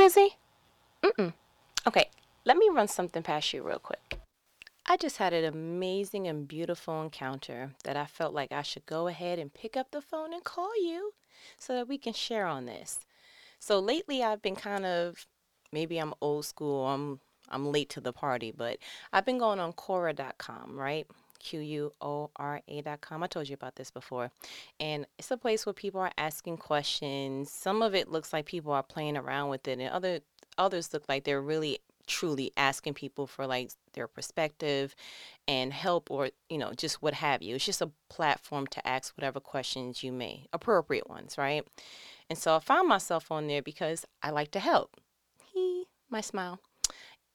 busy? Mm-mm. Okay, let me run something past you real quick. I just had an amazing and beautiful encounter that I felt like I should go ahead and pick up the phone and call you so that we can share on this. So lately I've been kind of maybe I'm old school, I'm I'm late to the party, but I've been going on Quora.com, right? Q U O R A.com. I told you about this before. And it's a place where people are asking questions. Some of it looks like people are playing around with it, and other others look like they're really truly asking people for like their perspective and help or you know just what have you it's just a platform to ask whatever questions you may appropriate ones right and so i found myself on there because i like to help he my smile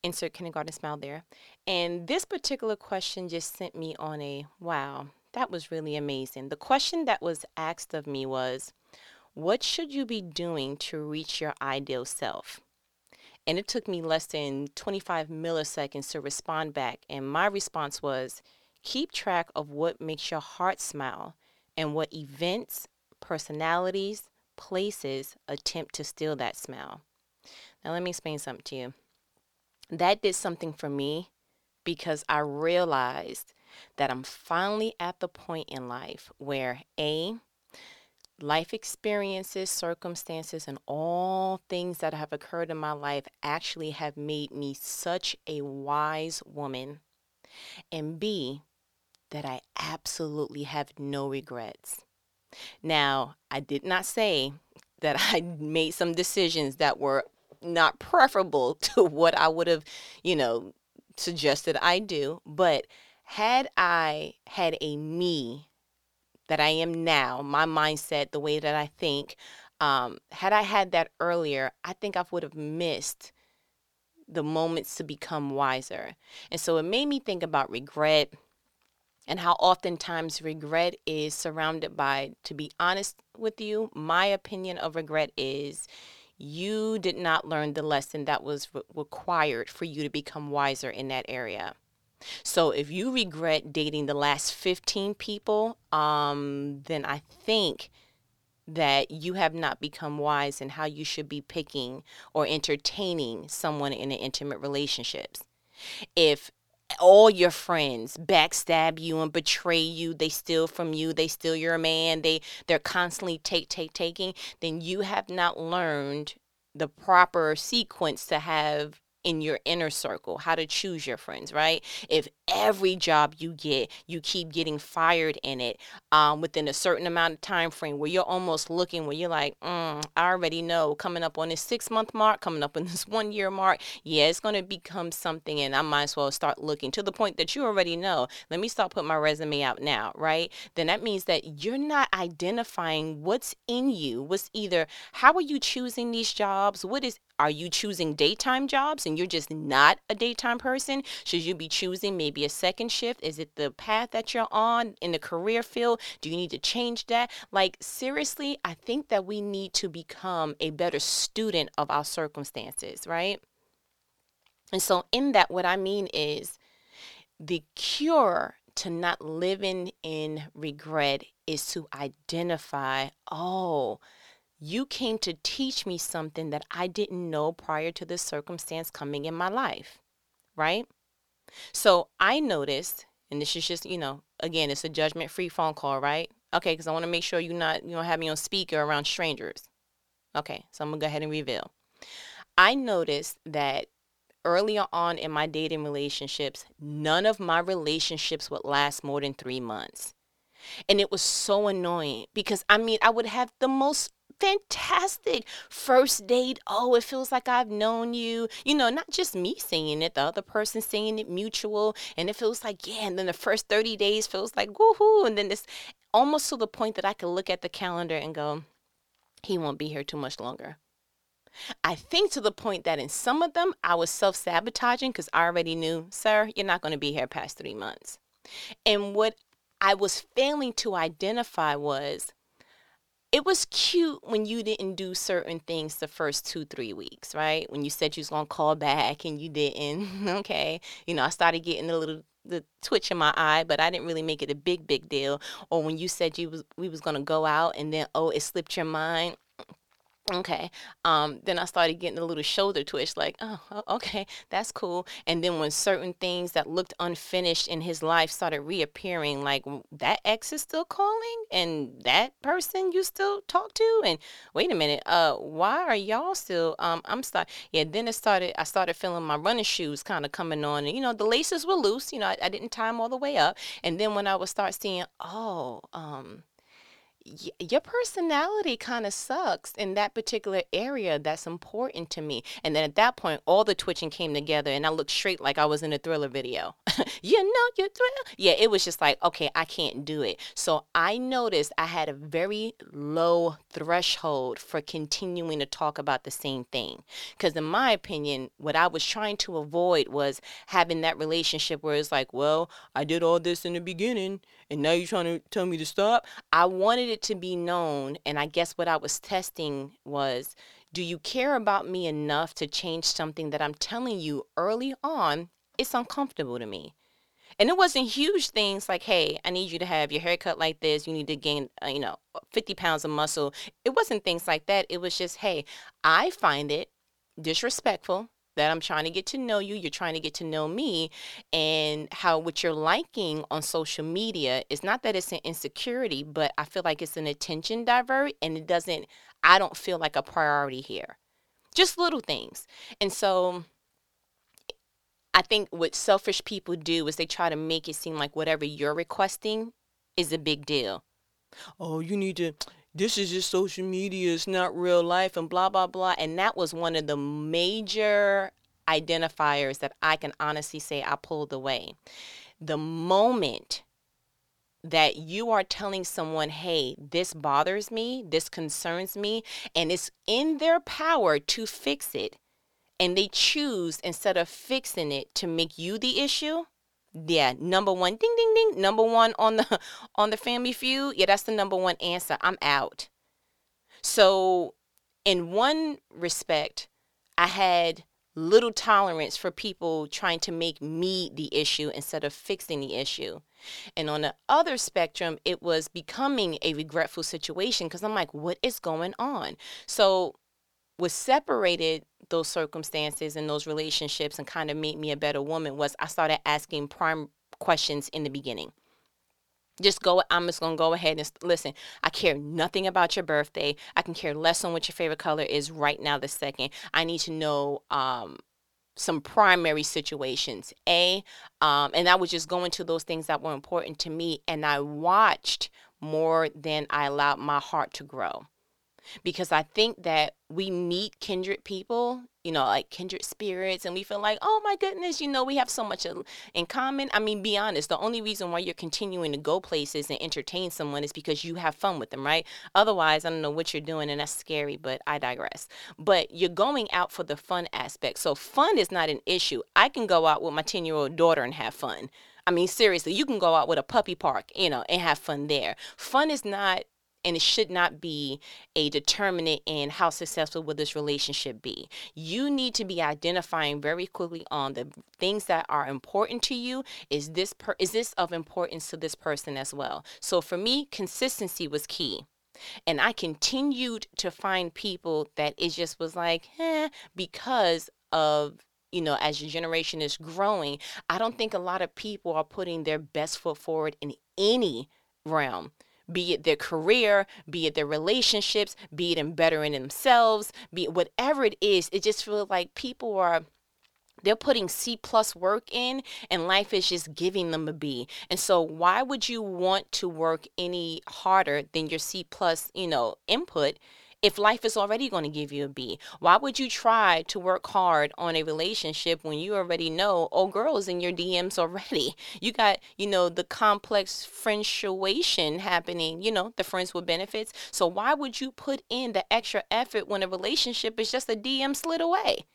insert kindergarten smile there. And this particular question just sent me on a wow, that was really amazing. The question that was asked of me was, What should you be doing to reach your ideal self? And it took me less than 25 milliseconds to respond back. And my response was, Keep track of what makes your heart smile and what events, personalities, places attempt to steal that smile. Now, let me explain something to you that did something for me because I realized that I'm finally at the point in life where A, life experiences, circumstances, and all things that have occurred in my life actually have made me such a wise woman. And B, that I absolutely have no regrets. Now, I did not say that I made some decisions that were not preferable to what I would have, you know, suggested I do. But had I had a me that I am now, my mindset, the way that I think, um, had I had that earlier, I think I would have missed the moments to become wiser. And so it made me think about regret and how oftentimes regret is surrounded by, to be honest with you, my opinion of regret is you did not learn the lesson that was re- required for you to become wiser in that area. So if you regret dating the last 15 people, um, then I think that you have not become wise in how you should be picking or entertaining someone in an intimate relationships. If all your friends backstab you and betray you they steal from you they steal your man they they're constantly take take taking then you have not learned the proper sequence to have in your inner circle, how to choose your friends, right? If every job you get, you keep getting fired in it um, within a certain amount of time frame where you're almost looking where you're like, mm, I already know coming up on this six month mark, coming up on this one year mark, yeah, it's going to become something and I might as well start looking to the point that you already know. Let me start putting my resume out now, right? Then that means that you're not identifying what's in you, what's either how are you choosing these jobs? What is are you choosing daytime jobs and you're just not a daytime person? Should you be choosing maybe a second shift? Is it the path that you're on in the career field? Do you need to change that? Like, seriously, I think that we need to become a better student of our circumstances, right? And so, in that, what I mean is the cure to not living in regret is to identify, oh, you came to teach me something that I didn't know prior to this circumstance coming in my life, right? So I noticed, and this is just, you know, again, it's a judgment free phone call, right? Okay, because I want to make sure you're not, you don't have me on speaker around strangers. Okay, so I'm going to go ahead and reveal. I noticed that earlier on in my dating relationships, none of my relationships would last more than three months. And it was so annoying because I mean, I would have the most fantastic first date. Oh, it feels like I've known you. You know, not just me saying it, the other person saying it mutual. And it feels like, yeah. And then the first 30 days feels like woohoo. And then this almost to the point that I can look at the calendar and go, he won't be here too much longer. I think to the point that in some of them, I was self sabotaging because I already knew, sir, you're not going to be here past three months. And what I was failing to identify was it was cute when you didn't do certain things the first two, three weeks, right? When you said you was gonna call back and you didn't. okay. You know, I started getting a little the twitch in my eye, but I didn't really make it a big, big deal. Or when you said you was we was gonna go out and then oh it slipped your mind. Okay. Um, then I started getting a little shoulder twitch, like, oh, okay, that's cool. And then when certain things that looked unfinished in his life started reappearing, like that ex is still calling, and that person you still talk to, and wait a minute, uh, why are y'all still? Um, I'm start. Yeah. Then it started. I started feeling my running shoes kind of coming on, and you know the laces were loose. You know, I, I didn't tie them all the way up. And then when I would start seeing, oh, um your personality kind of sucks in that particular area that's important to me. And then at that point, all the twitching came together, and I looked straight like I was in a thriller video. you know, your thrill. Yeah, it was just like, okay, I can't do it. So I noticed I had a very low threshold for continuing to talk about the same thing. Because in my opinion, what I was trying to avoid was having that relationship where it's like, well, I did all this in the beginning, and now you're trying to tell me to stop. I wanted it to be known, and I guess what I was testing was do you care about me enough to change something that I'm telling you early on? It's uncomfortable to me. And it wasn't huge things like, hey, I need you to have your hair cut like this. You need to gain, uh, you know, 50 pounds of muscle. It wasn't things like that. It was just, hey, I find it disrespectful that I'm trying to get to know you, you're trying to get to know me, and how what you're liking on social media is not that it's an insecurity, but I feel like it's an attention divert and it doesn't, I don't feel like a priority here. Just little things. And so I think what selfish people do is they try to make it seem like whatever you're requesting is a big deal. Oh, you need to, this is just social media, it's not real life, and blah, blah, blah. And that was one of the major identifiers that I can honestly say I pulled away. The moment that you are telling someone, hey, this bothers me, this concerns me, and it's in their power to fix it, and they choose instead of fixing it to make you the issue, yeah, number one, ding ding ding, number one on the on the Family Feud. Yeah, that's the number one answer. I'm out. So, in one respect, I had little tolerance for people trying to make me the issue instead of fixing the issue. And on the other spectrum, it was becoming a regretful situation because I'm like, what is going on? So, what separated those circumstances and those relationships and kind of made me a better woman was I started asking prime questions in the beginning. Just go, I'm just gonna go ahead and listen. I care nothing about your birthday. I can care less on what your favorite color is right now, the second. I need to know um, some primary situations. A, um, and I was just going to those things that were important to me, and I watched more than I allowed my heart to grow because I think that we meet kindred people, you know, like kindred spirits, and we feel like, oh my goodness, you know, we have so much in common. I mean, be honest, the only reason why you're continuing to go places and entertain someone is because you have fun with them, right? Otherwise, I don't know what you're doing, and that's scary, but I digress. But you're going out for the fun aspect. So, fun is not an issue. I can go out with my 10 year old daughter and have fun. I mean, seriously, you can go out with a puppy park, you know, and have fun there. Fun is not and it should not be a determinant in how successful will this relationship be. You need to be identifying very quickly on the things that are important to you. Is this per- is this of importance to this person as well? So for me, consistency was key. And I continued to find people that it just was like, eh, because of you know, as your generation is growing, I don't think a lot of people are putting their best foot forward in any realm be it their career, be it their relationships, be it in bettering themselves, be it whatever it is, it just feels like people are they're putting C plus work in and life is just giving them a B. And so why would you want to work any harder than your C plus, you know, input if life is already going to give you a B? Why would you try to work hard on a relationship when you already know, oh, girls in your DMs already? You got, you know, the complex friendsuation happening, you know, the friends with benefits. So why would you put in the extra effort when a relationship is just a DM slid away?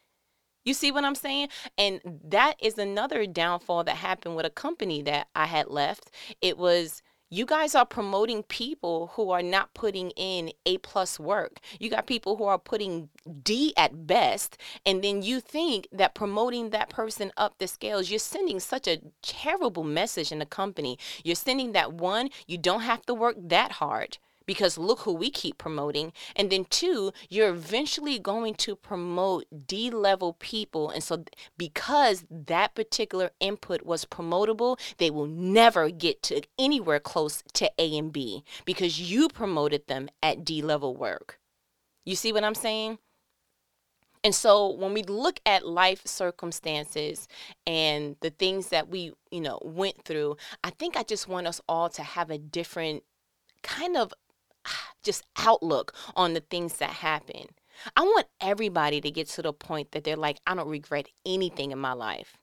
You see what I'm saying? And that is another downfall that happened with a company that I had left. It was you guys are promoting people who are not putting in A plus work. You got people who are putting D at best, and then you think that promoting that person up the scales, you're sending such a terrible message in the company. You're sending that one, you don't have to work that hard because look who we keep promoting. And then, two, you're eventually going to promote D level people. And so, because that particular input was promotable, they will never get to anywhere close to A and B because you promoted them at D level work. You see what I'm saying? And so when we look at life circumstances and the things that we, you know, went through, I think I just want us all to have a different kind of just outlook on the things that happen. I want everybody to get to the point that they're like, I don't regret anything in my life.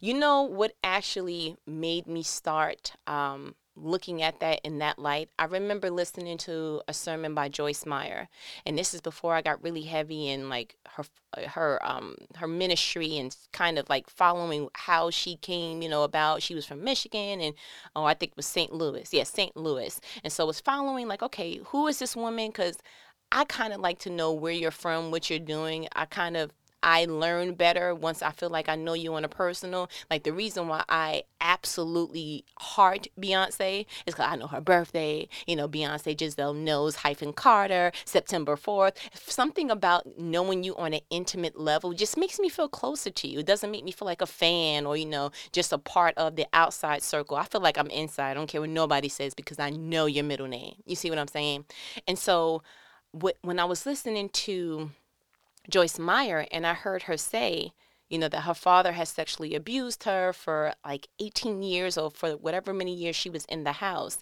You know what actually made me start um, looking at that in that light, I remember listening to a sermon by Joyce Meyer, and this is before I got really heavy in like her her um her ministry and kind of like following how she came, you know, about she was from Michigan and oh I think it was St. Louis, yeah, St. Louis, and so was following like okay, who is this woman? Because I kind of like to know where you're from, what you're doing. I kind of I learn better once I feel like I know you on a personal. Like the reason why I absolutely heart Beyonce is because I know her birthday. You know, Beyonce Giselle Knowles hyphen Carter, September 4th. Something about knowing you on an intimate level just makes me feel closer to you. It doesn't make me feel like a fan or, you know, just a part of the outside circle. I feel like I'm inside. I don't care what nobody says because I know your middle name. You see what I'm saying? And so, when I was listening to Joyce Meyer, and I heard her say, you know, that her father has sexually abused her for like 18 years or for whatever many years she was in the house.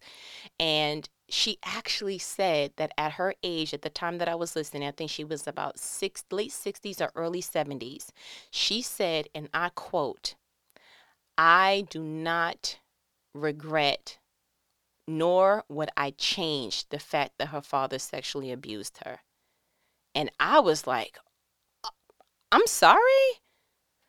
And she actually said that at her age, at the time that I was listening, I think she was about six, late 60s or early 70s, she said, and I quote, I do not regret nor would I change the fact that her father sexually abused her. And I was like, I'm sorry?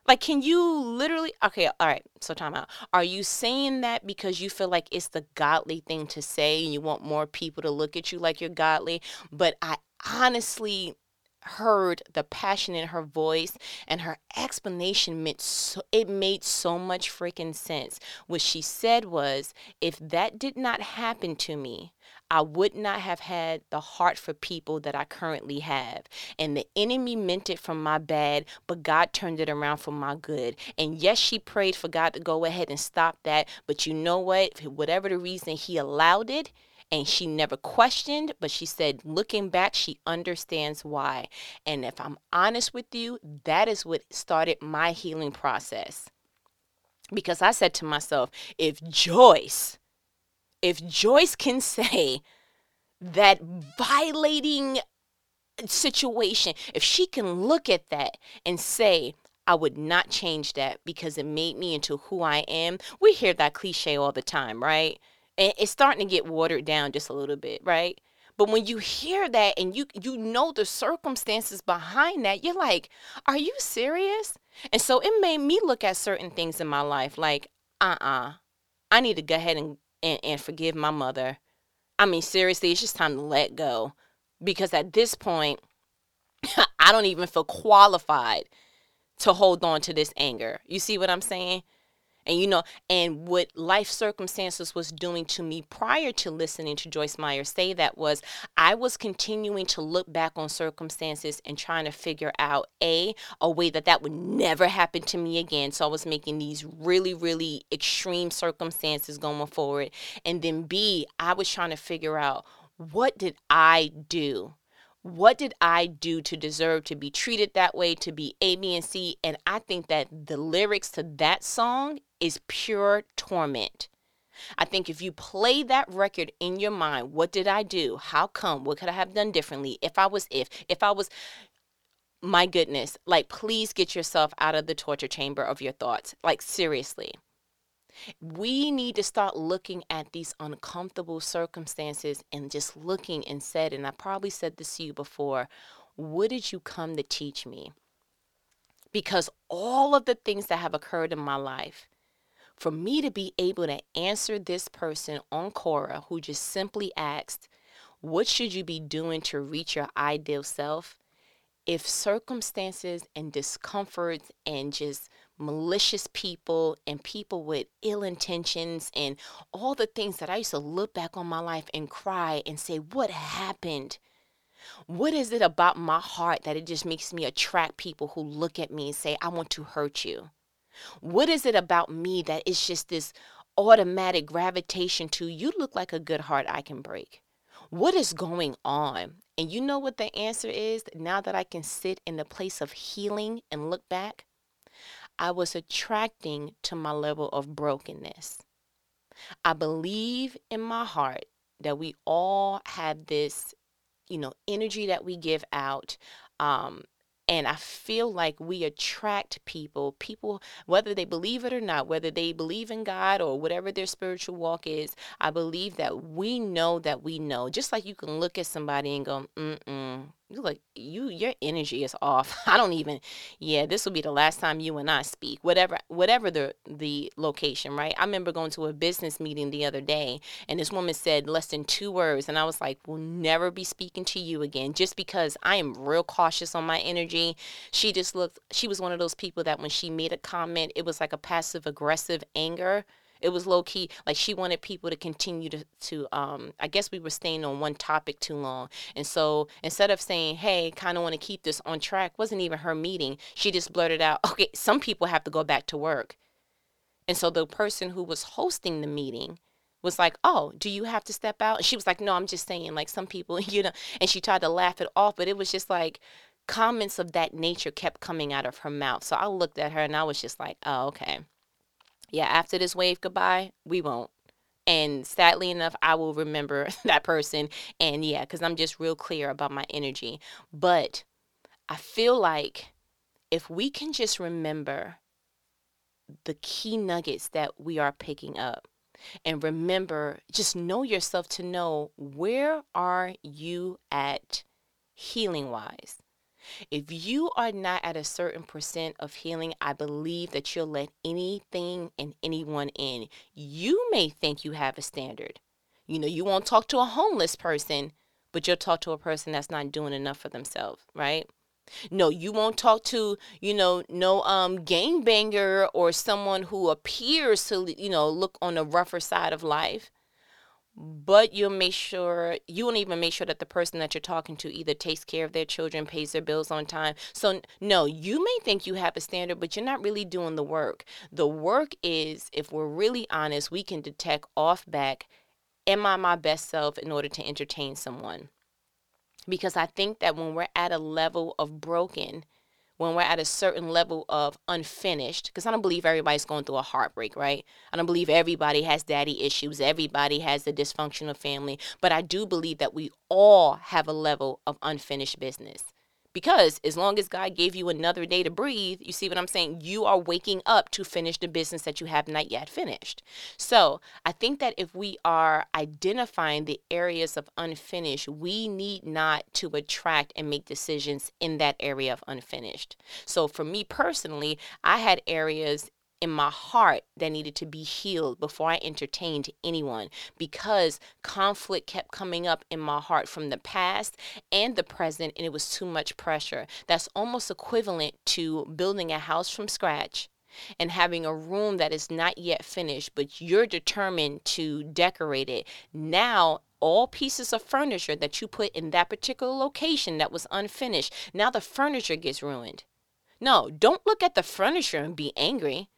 Like, can you literally? Okay, all right. So, time out. Are you saying that because you feel like it's the godly thing to say and you want more people to look at you like you're godly? But I honestly heard the passion in her voice and her explanation meant so, it made so much freaking sense. What she said was, if that did not happen to me, I would not have had the heart for people that I currently have. And the enemy meant it for my bad, but God turned it around for my good. And yes, she prayed for God to go ahead and stop that. But you know what? Whatever the reason, He allowed it and she never questioned, but she said, looking back, she understands why. And if I'm honest with you, that is what started my healing process. Because I said to myself, if Joyce, if Joyce can say that violating situation, if she can look at that and say, I would not change that because it made me into who I am. We hear that cliche all the time, right? and it's starting to get watered down just a little bit, right? But when you hear that and you you know the circumstances behind that, you're like, "Are you serious?" And so it made me look at certain things in my life like, "Uh-uh. I need to go ahead and and, and forgive my mother." I mean, seriously, it's just time to let go because at this point, I don't even feel qualified to hold on to this anger. You see what I'm saying? And you know and what life circumstances was doing to me prior to listening to joyce meyer say that was i was continuing to look back on circumstances and trying to figure out a a way that that would never happen to me again. So i was making these really really extreme circumstances going forward. And then b i was trying to figure out what did i do what did I do to deserve to be treated that way, to be A, B, and C? And I think that the lyrics to that song is pure torment. I think if you play that record in your mind, what did I do? How come? What could I have done differently? If I was, if, if I was, my goodness, like, please get yourself out of the torture chamber of your thoughts. Like, seriously. We need to start looking at these uncomfortable circumstances and just looking and said, and I probably said this to you before, what did you come to teach me? Because all of the things that have occurred in my life, for me to be able to answer this person on Quora who just simply asked, What should you be doing to reach your ideal self? If circumstances and discomforts and just malicious people and people with ill intentions and all the things that I used to look back on my life and cry and say, What happened? What is it about my heart that it just makes me attract people who look at me and say, I want to hurt you? What is it about me that it's just this automatic gravitation to you look like a good heart I can break? What is going on? And you know what the answer is now that I can sit in the place of healing and look back? I was attracting to my level of brokenness. I believe in my heart that we all have this, you know, energy that we give out. Um, and I feel like we attract people, people, whether they believe it or not, whether they believe in God or whatever their spiritual walk is, I believe that we know that we know. Just like you can look at somebody and go, mm mm, Mm, you like you your energy is off. I don't even yeah this will be the last time you and i speak whatever whatever the the location right? I remember going to a business meeting the other day and this woman said less than two words and i was like we'll never be speaking to you again just because i am real cautious on my energy. She just looked she was one of those people that when she made a comment it was like a passive aggressive anger it was low key like she wanted people to continue to to um I guess we were staying on one topic too long. And so instead of saying, "Hey, kind of want to keep this on track," wasn't even her meeting. She just blurted out, "Okay, some people have to go back to work." And so the person who was hosting the meeting was like, "Oh, do you have to step out?" And she was like, "No, I'm just saying like some people, you know." And she tried to laugh it off, but it was just like comments of that nature kept coming out of her mouth. So I looked at her and I was just like, "Oh, okay." Yeah, after this wave goodbye, we won't. And sadly enough, I will remember that person. And yeah, because I'm just real clear about my energy. But I feel like if we can just remember the key nuggets that we are picking up and remember just know yourself to know where are you at healing wise if you are not at a certain percent of healing, I believe that you'll let anything and anyone in. You may think you have a standard. You know, you won't talk to a homeless person, but you'll talk to a person that's not doing enough for themselves, right? No, you won't talk to, you know, no um gang banger or someone who appears to, you know, look on the rougher side of life but you'll make sure you won't even make sure that the person that you're talking to either takes care of their children pays their bills on time. So no you may think you have a standard but you're not really doing the work. The work is if we're really honest we can detect off back am i my best self in order to entertain someone? Because i think that when we're at a level of broken when we're at a certain level of unfinished, because I don't believe everybody's going through a heartbreak, right? I don't believe everybody has daddy issues, everybody has a dysfunctional family, but I do believe that we all have a level of unfinished business. Because as long as God gave you another day to breathe, you see what I'm saying? You are waking up to finish the business that you have not yet finished. So I think that if we are identifying the areas of unfinished, we need not to attract and make decisions in that area of unfinished. So for me personally, I had areas in my heart that needed to be healed before I entertained anyone because conflict kept coming up in my heart from the past and the present, and it was too much pressure. That's almost equivalent to building a house from scratch and having a room that is not yet finished, but you're determined to decorate it. Now, all pieces of furniture that you put in that particular location that was unfinished, now the furniture gets ruined. No, don't look at the furniture and be angry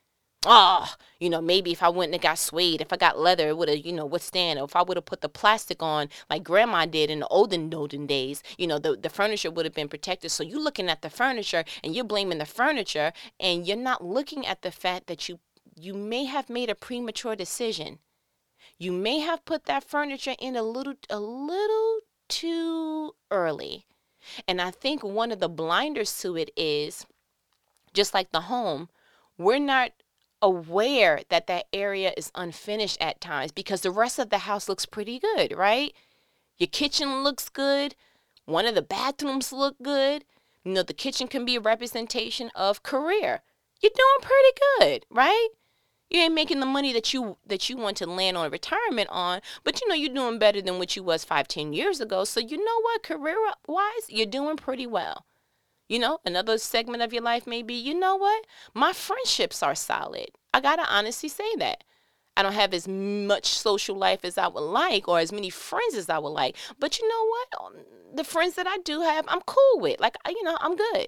oh, you know, maybe if I went and got suede, if I got leather, it would have, you know, withstand. Or if I would have put the plastic on like grandma did in the olden, olden days, you know, the, the furniture would have been protected. So you're looking at the furniture and you're blaming the furniture and you're not looking at the fact that you you may have made a premature decision. You may have put that furniture in a little a little too early. And I think one of the blinders to it is just like the home, we're not aware that that area is unfinished at times because the rest of the house looks pretty good, right? Your kitchen looks good. One of the bathrooms look good. You know, the kitchen can be a representation of career. You're doing pretty good, right? You ain't making the money that you that you want to land on retirement on, but you know you're doing better than what you was five, ten years ago. So you know what, career wise, you're doing pretty well. You know, another segment of your life may be, you know what? My friendships are solid. I got to honestly say that. I don't have as much social life as I would like or as many friends as I would like. But you know what? Um, the friends that I do have, I'm cool with. Like, you know, I'm good.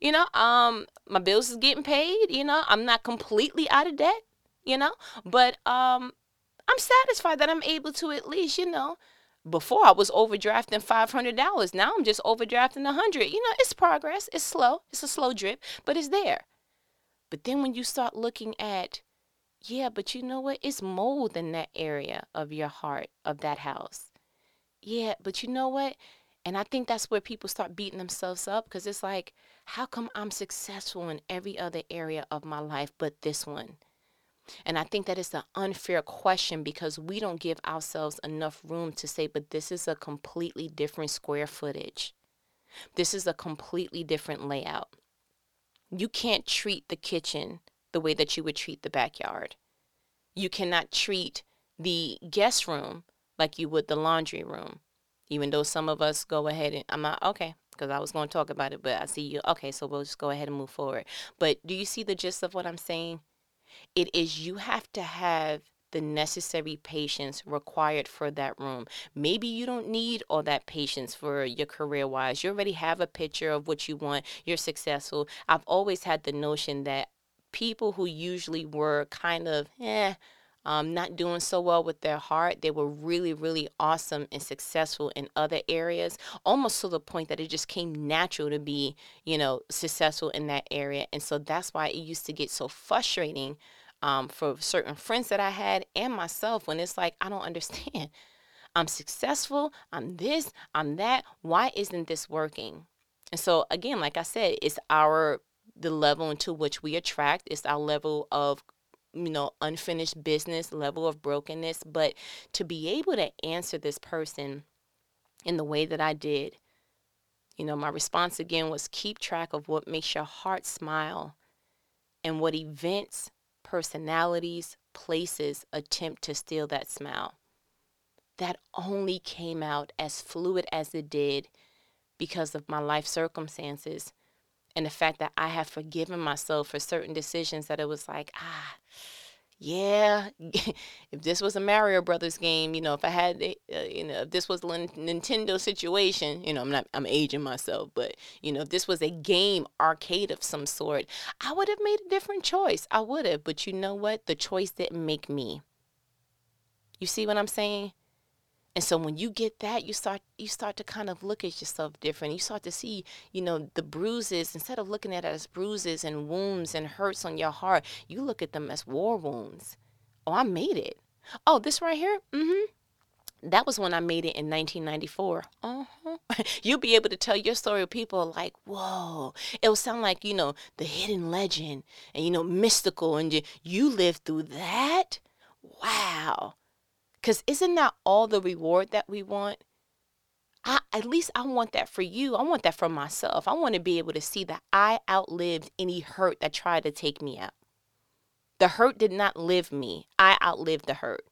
You know, um my bills is getting paid, you know. I'm not completely out of debt, you know, but um I'm satisfied that I'm able to at least, you know, before I was overdrafting $500. Now I'm just overdrafting 100. You know, it's progress. It's slow. It's a slow drip, but it's there. But then when you start looking at yeah, but you know what? It's mold in that area of your heart, of that house. Yeah, but you know what? And I think that's where people start beating themselves up because it's like, how come I'm successful in every other area of my life but this one? And I think that is an unfair question because we don't give ourselves enough room to say, but this is a completely different square footage. This is a completely different layout. You can't treat the kitchen the way that you would treat the backyard. You cannot treat the guest room like you would the laundry room. Even though some of us go ahead and I'm not okay because I was going to talk about it, but I see you. Okay, so we'll just go ahead and move forward. But do you see the gist of what I'm saying? It is you have to have the necessary patience required for that room. Maybe you don't need all that patience for your career wise. You already have a picture of what you want. You're successful. I've always had the notion that people who usually were kind of, eh, um, not doing so well with their heart. They were really, really awesome and successful in other areas, almost to the point that it just came natural to be, you know, successful in that area. And so that's why it used to get so frustrating um, for certain friends that I had and myself when it's like, I don't understand. I'm successful, I'm this, I'm that. Why isn't this working? And so, again, like I said, it's our the level into which we attract. It's our level of you know unfinished business level of brokenness but to be able to answer this person in the way that i did you know my response again was keep track of what makes your heart smile and what events personalities places attempt to steal that smile. That only came out as fluid as it did because of my life circumstances and the fact that I have forgiven myself for certain decisions that it was like, ah, yeah, if this was a Mario Brothers game, you know, if I had, uh, you know, if this was a Nintendo situation, you know, I'm not, I'm aging myself, but you know, if this was a game arcade of some sort, I would have made a different choice. I would have, but you know what? The choice didn't make me. You see what I'm saying? And so when you get that, you start you start to kind of look at yourself different. You start to see, you know, the bruises instead of looking at it as bruises and wounds and hurts on your heart, you look at them as war wounds. Oh, I made it. Oh, this right here? Mm-hmm. That was when I made it in 1994. Uh-huh. You'll be able to tell your story. To people like, whoa. It will sound like, you know, the hidden legend and, you know, mystical. And you, you lived through that? Wow. Because isn't that all the reward that we want? I, at least I want that for you. I want that for myself. I want to be able to see that I outlived any hurt that tried to take me out. The hurt did not live me, I outlived the hurt.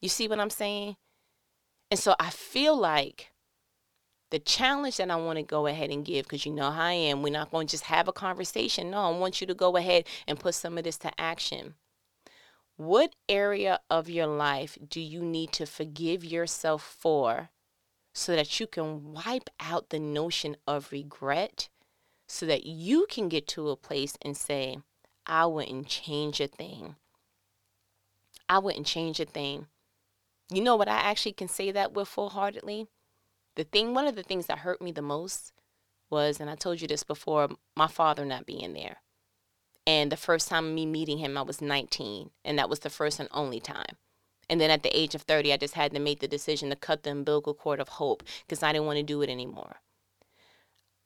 You see what I'm saying? And so I feel like the challenge that I want to go ahead and give, because you know how I am, we're not going to just have a conversation. No, I want you to go ahead and put some of this to action. What area of your life do you need to forgive yourself for so that you can wipe out the notion of regret so that you can get to a place and say, I wouldn't change a thing. I wouldn't change a thing. You know what I actually can say that with full heartedly? The thing, one of the things that hurt me the most was, and I told you this before, my father not being there. And the first time me meeting him, I was 19. And that was the first and only time. And then at the age of 30, I just had to make the decision to cut the umbilical cord of hope because I didn't want to do it anymore.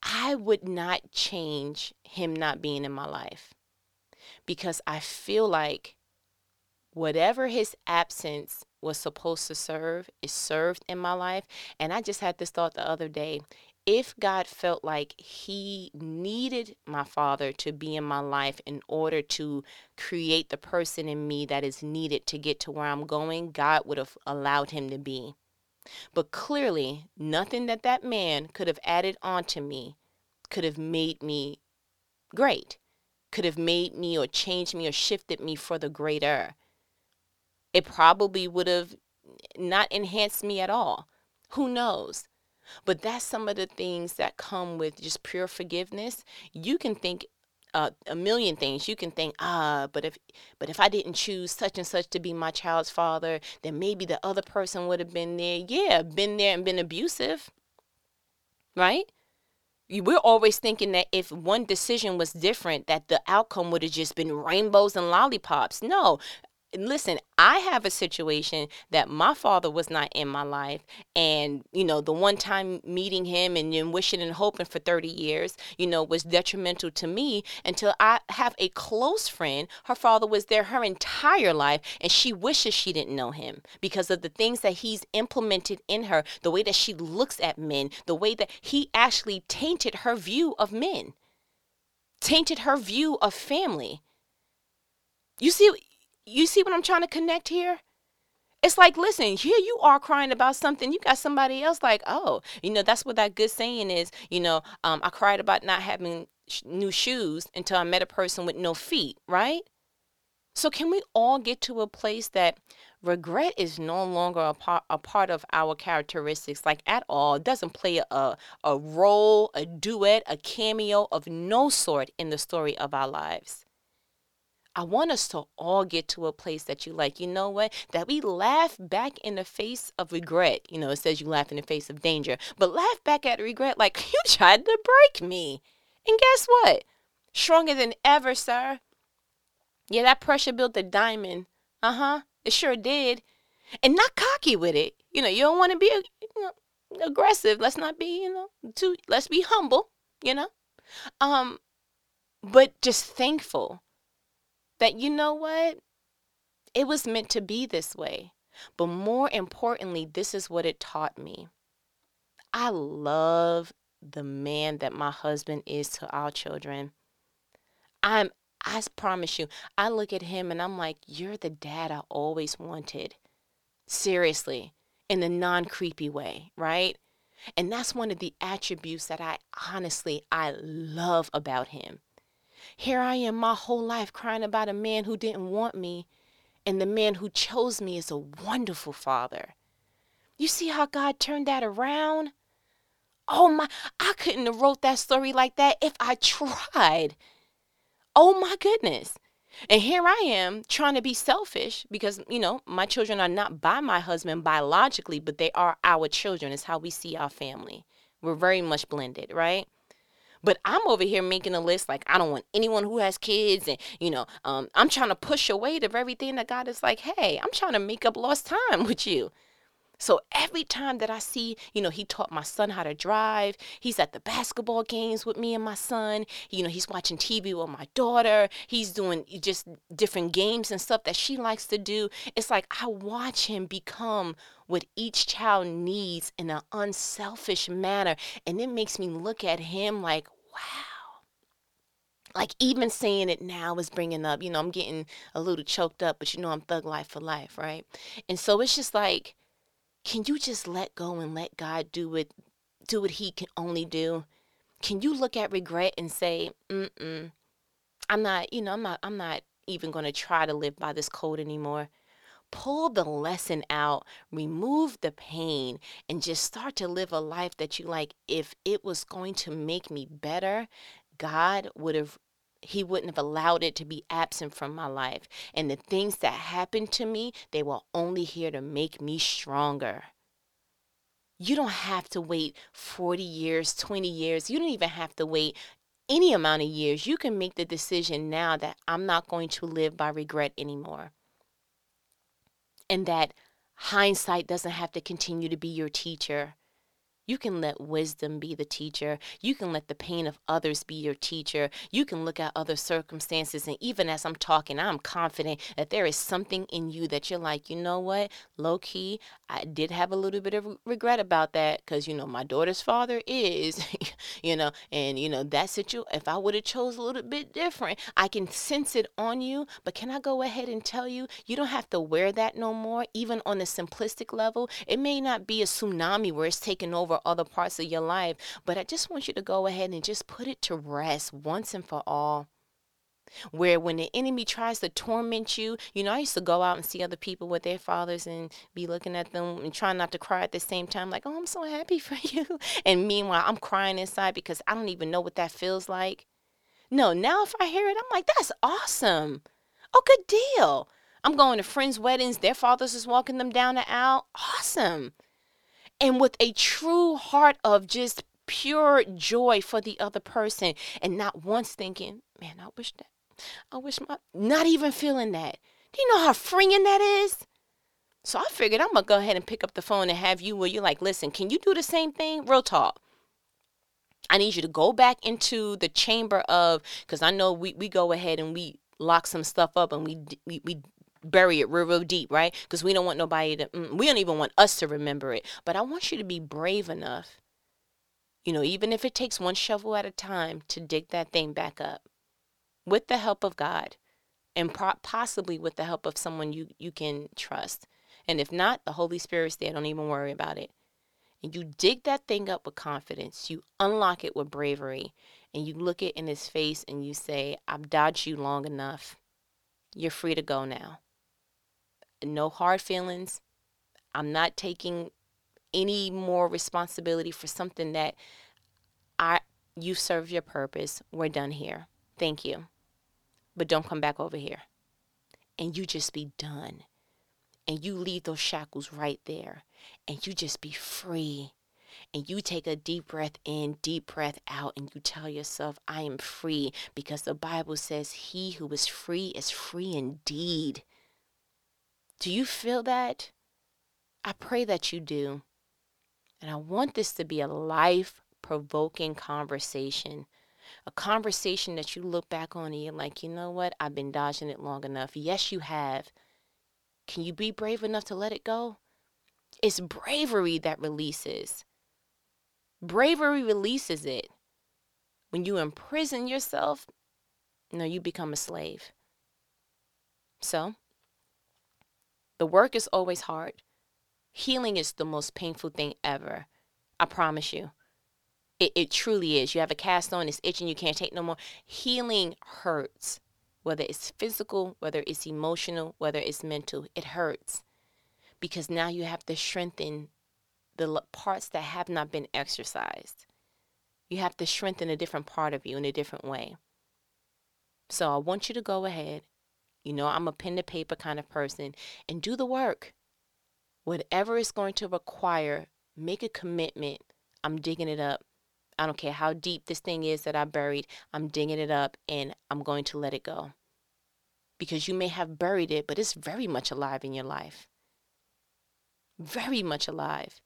I would not change him not being in my life because I feel like whatever his absence was supposed to serve is served in my life. And I just had this thought the other day if God felt like He needed my father to be in my life in order to create the person in me that is needed to get to where I'm going, God would have allowed him to be. But clearly, nothing that that man could have added on to me could have made me great, could have made me or changed me or shifted me for the greater. It probably would have not enhanced me at all. Who knows? But that's some of the things that come with just pure forgiveness. You can think uh, a million things. You can think, ah, but if but if I didn't choose such and such to be my child's father, then maybe the other person would have been there. Yeah, been there and been abusive. Right? We're always thinking that if one decision was different, that the outcome would have just been rainbows and lollipops. No, listen, I have a situation that my father was not in my life. And, you know, the one time meeting him and then wishing and hoping for 30 years, you know, was detrimental to me until I have a close friend. Her father was there her entire life and she wishes she didn't know him because of the things that he's implemented in her, the way that she looks at men, the way that he actually tainted her view of men, tainted her view of family. You see, you see what I'm trying to connect here? It's like, listen, here you are crying about something. You got somebody else like, oh, you know, that's what that good saying is. You know, um, I cried about not having sh- new shoes until I met a person with no feet, right? So, can we all get to a place that regret is no longer a part, a part of our characteristics, like at all? It doesn't play a, a role, a duet, a cameo of no sort in the story of our lives. I want us to all get to a place that you like, you know what? That we laugh back in the face of regret. You know, it says you laugh in the face of danger, but laugh back at regret like you tried to break me. And guess what? Stronger than ever, sir. Yeah, that pressure built a diamond. Uh huh. It sure did. And not cocky with it. You know, you don't want to be you know, aggressive. Let's not be, you know, too, let's be humble, you know? Um, but just thankful that you know what? It was meant to be this way. But more importantly, this is what it taught me. I love the man that my husband is to our children. I'm I promise you, I look at him and I'm like, you're the dad I always wanted. Seriously, in a non creepy way, right? And that's one of the attributes that I honestly I love about him. Here I am my whole life crying about a man who didn't want me, and the man who chose me is a wonderful father. You see how God turned that around? Oh my, I couldn't have wrote that story like that if I tried. Oh my goodness. And here I am trying to be selfish because, you know, my children are not by my husband biologically, but they are our children. It's how we see our family. We're very much blended, right? But I'm over here making a list like I don't want anyone who has kids, and you know, um, I'm trying to push away the very thing that God is like, hey, I'm trying to make up lost time with you. So every time that I see, you know, he taught my son how to drive. He's at the basketball games with me and my son. You know, he's watching TV with my daughter. He's doing just different games and stuff that she likes to do. It's like I watch him become what each child needs in an unselfish manner. And it makes me look at him like, wow. Like even saying it now is bringing up, you know, I'm getting a little choked up, but you know, I'm thug life for life, right? And so it's just like, can you just let go and let God do what do what he can only do? Can you look at regret and say, "Mm-mm. I'm not, you know, I'm not I'm not even going to try to live by this code anymore." Pull the lesson out, remove the pain, and just start to live a life that you like. If it was going to make me better, God would have he wouldn't have allowed it to be absent from my life. And the things that happened to me, they were only here to make me stronger. You don't have to wait 40 years, 20 years. You don't even have to wait any amount of years. You can make the decision now that I'm not going to live by regret anymore. And that hindsight doesn't have to continue to be your teacher. You can let wisdom be the teacher. You can let the pain of others be your teacher. You can look at other circumstances. And even as I'm talking, I'm confident that there is something in you that you're like, you know what? Low key, I did have a little bit of regret about that because, you know, my daughter's father is, you know, and, you know, that situation, if I would have chose a little bit different, I can sense it on you. But can I go ahead and tell you, you don't have to wear that no more, even on a simplistic level? It may not be a tsunami where it's taking over other parts of your life, but I just want you to go ahead and just put it to rest once and for all where when the enemy tries to torment you, you know, I used to go out and see other people with their fathers and be looking at them and trying not to cry at the same time, like, oh, I'm so happy for you. And meanwhile, I'm crying inside because I don't even know what that feels like. No, now if I hear it, I'm like, that's awesome. Oh, good deal. I'm going to friends' weddings, their fathers is walking them down the aisle. Awesome. And with a true heart of just pure joy for the other person and not once thinking, man, I wish that I wish my not even feeling that. Do you know how freeing that is? So I figured I'm gonna go ahead and pick up the phone and have you where you're like, listen, can you do the same thing? Real talk. I need you to go back into the chamber of because I know we, we go ahead and we lock some stuff up and we we, we bury it real, real deep, right? Because we don't want nobody to, mm, we don't even want us to remember it. But I want you to be brave enough, you know, even if it takes one shovel at a time to dig that thing back up with the help of God and possibly with the help of someone you, you can trust. And if not, the Holy Spirit's there. Don't even worry about it. And you dig that thing up with confidence. You unlock it with bravery. And you look it in his face and you say, I've dodged you long enough. You're free to go now. No hard feelings. I'm not taking any more responsibility for something that I you serve your purpose. We're done here. Thank you but don't come back over here. And you just be done. And you leave those shackles right there. And you just be free. And you take a deep breath in, deep breath out, and you tell yourself, I am free because the Bible says, He who is free is free indeed. Do you feel that? I pray that you do. And I want this to be a life provoking conversation a conversation that you look back on and you're like, you know what? I've been dodging it long enough. Yes, you have. Can you be brave enough to let it go? It's bravery that releases. Bravery releases it. When you imprison yourself, no, you become a slave. So, the work is always hard. Healing is the most painful thing ever. I promise you. It, it truly is. You have a cast on, it's itching, you can't take no more. Healing hurts, whether it's physical, whether it's emotional, whether it's mental. It hurts because now you have to strengthen the parts that have not been exercised. You have to strengthen a different part of you in a different way. So I want you to go ahead. You know, I'm a pen to paper kind of person and do the work. Whatever it's going to require, make a commitment. I'm digging it up. I don't care how deep this thing is that I buried, I'm digging it up and I'm going to let it go. Because you may have buried it, but it's very much alive in your life. Very much alive.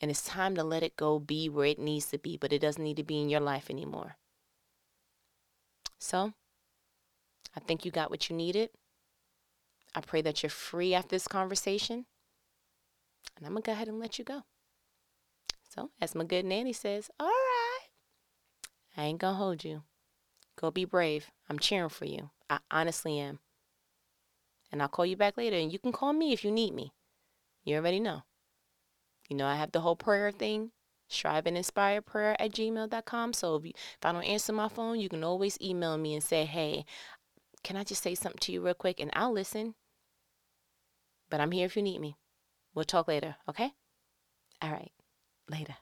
And it's time to let it go be where it needs to be, but it doesn't need to be in your life anymore. So, I think you got what you needed. I pray that you're free after this conversation. And I'm going to go ahead and let you go. So, as my good nanny says, all right, I ain't gonna hold you. Go be brave. I'm cheering for you. I honestly am. And I'll call you back later, and you can call me if you need me. You already know. You know, I have the whole prayer thing, strive and inspire prayer at gmail.com. So if, you, if I don't answer my phone, you can always email me and say, hey, can I just say something to you real quick? And I'll listen. But I'm here if you need me. We'll talk later, okay? All right. Later.